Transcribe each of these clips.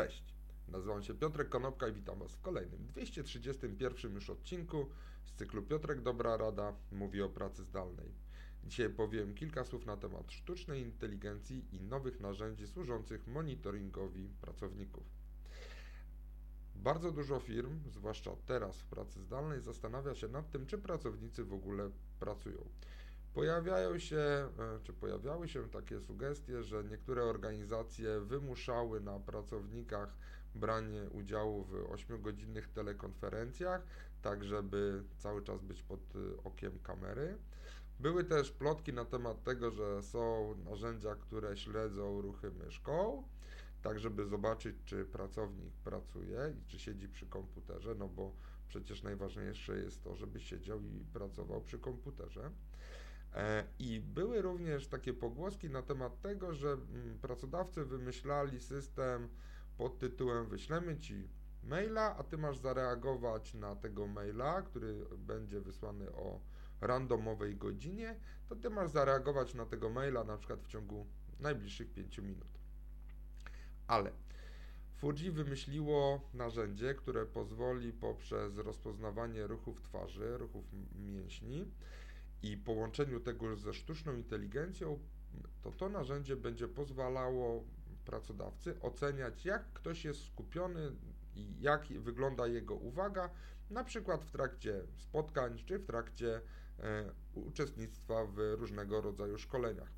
Cześć, nazywam się Piotrek Konopka i witam Was w kolejnym 231 już odcinku z cyklu Piotrek Dobra Rada mówi o pracy zdalnej. Dzisiaj powiem kilka słów na temat sztucznej inteligencji i nowych narzędzi służących monitoringowi pracowników. Bardzo dużo firm, zwłaszcza teraz w pracy zdalnej, zastanawia się nad tym, czy pracownicy w ogóle pracują. Pojawiają się, e, czy pojawiały się takie sugestie, że niektóre organizacje wymuszały na pracownikach branie udziału w 8-godzinnych telekonferencjach, tak żeby cały czas być pod e, okiem kamery. Były też plotki na temat tego, że są narzędzia, które śledzą ruchy myszką, tak żeby zobaczyć, czy pracownik pracuje i czy siedzi przy komputerze, no bo przecież najważniejsze jest to, żeby siedział i pracował przy komputerze. E, I były również takie pogłoski na temat tego, że mm, pracodawcy wymyślali system pod tytułem wyślemy ci maila, a ty masz zareagować na tego maila, który będzie wysłany o randomowej godzinie, to ty masz zareagować na tego maila na przykład w ciągu najbliższych 5 minut. Ale Fuji wymyśliło narzędzie, które pozwoli poprzez rozpoznawanie ruchów twarzy, ruchów mięśni, i połączeniu tego ze sztuczną inteligencją, to to narzędzie będzie pozwalało pracodawcy oceniać, jak ktoś jest skupiony i jak wygląda jego uwaga, na przykład w trakcie spotkań czy w trakcie e, uczestnictwa w różnego rodzaju szkoleniach.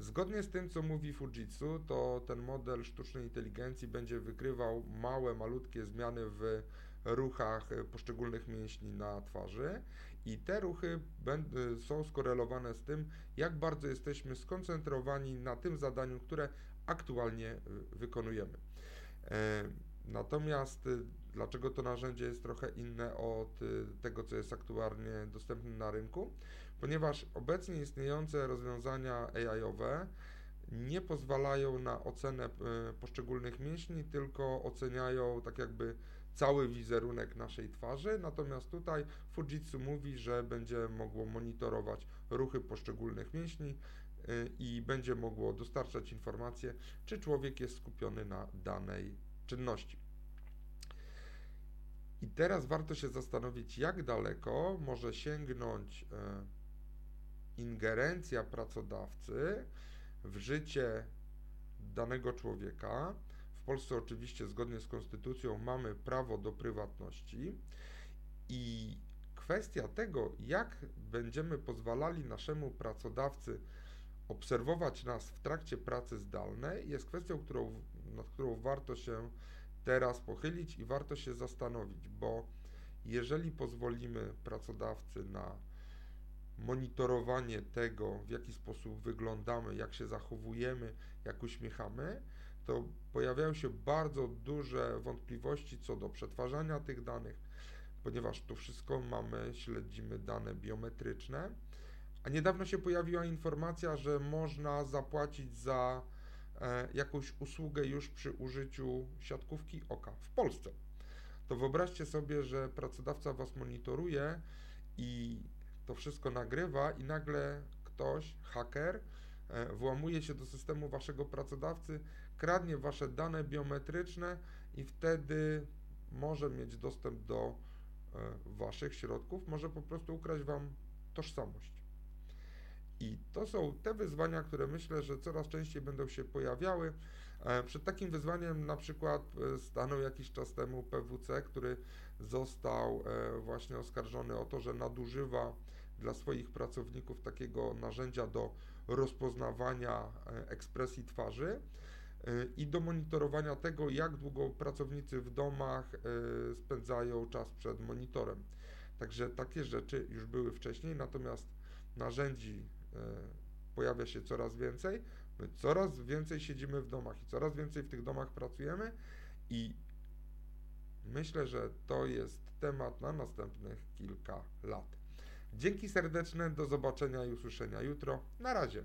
Zgodnie z tym, co mówi Fujitsu, to ten model sztucznej inteligencji będzie wykrywał małe, malutkie zmiany w ruchach poszczególnych mięśni na twarzy i te ruchy są skorelowane z tym, jak bardzo jesteśmy skoncentrowani na tym zadaniu, które aktualnie y, wykonujemy. E, natomiast y, dlaczego to narzędzie jest trochę inne od y, tego, co jest aktualnie dostępne na rynku? Ponieważ obecnie istniejące rozwiązania AI-owe nie pozwalają na ocenę poszczególnych mięśni, tylko oceniają tak jakby cały wizerunek naszej twarzy, natomiast tutaj Fujitsu mówi, że będzie mogło monitorować ruchy poszczególnych mięśni y, i będzie mogło dostarczać informacje, czy człowiek jest skupiony na danej czynności. I teraz warto się zastanowić, jak daleko może sięgnąć y, ingerencja pracodawcy w życie danego człowieka, Polsce oczywiście zgodnie z konstytucją mamy prawo do prywatności i kwestia tego, jak będziemy pozwalali naszemu pracodawcy obserwować nas w trakcie pracy zdalnej, jest kwestią, którą, nad którą warto się teraz pochylić i warto się zastanowić, bo jeżeli pozwolimy pracodawcy na monitorowanie tego, w jaki sposób wyglądamy, jak się zachowujemy, jak uśmiechamy, to pojawiają się bardzo duże wątpliwości co do przetwarzania tych danych, ponieważ to wszystko mamy, śledzimy dane biometryczne. A niedawno się pojawiła informacja, że można zapłacić za e, jakąś usługę już przy użyciu siatkówki oka w Polsce. To wyobraźcie sobie, że pracodawca was monitoruje i to wszystko nagrywa, i nagle ktoś, haker, włamuje się do systemu waszego pracodawcy, kradnie wasze dane biometryczne i wtedy może mieć dostęp do e, waszych środków, może po prostu ukraść wam tożsamość. I to są te wyzwania, które myślę, że coraz częściej będą się pojawiały. E, przed takim wyzwaniem na przykład stanął jakiś czas temu PWC, który został właśnie oskarżony o to, że nadużywa dla swoich pracowników takiego narzędzia do rozpoznawania e, ekspresji twarzy e, i do monitorowania tego, jak długo pracownicy w domach e, spędzają czas przed monitorem. Także takie rzeczy już były wcześniej, natomiast narzędzi pojawia się coraz więcej. My coraz więcej siedzimy w domach i coraz więcej w tych domach pracujemy i myślę, że to jest temat na następnych kilka lat. Dzięki serdeczne, do zobaczenia i usłyszenia jutro. Na razie.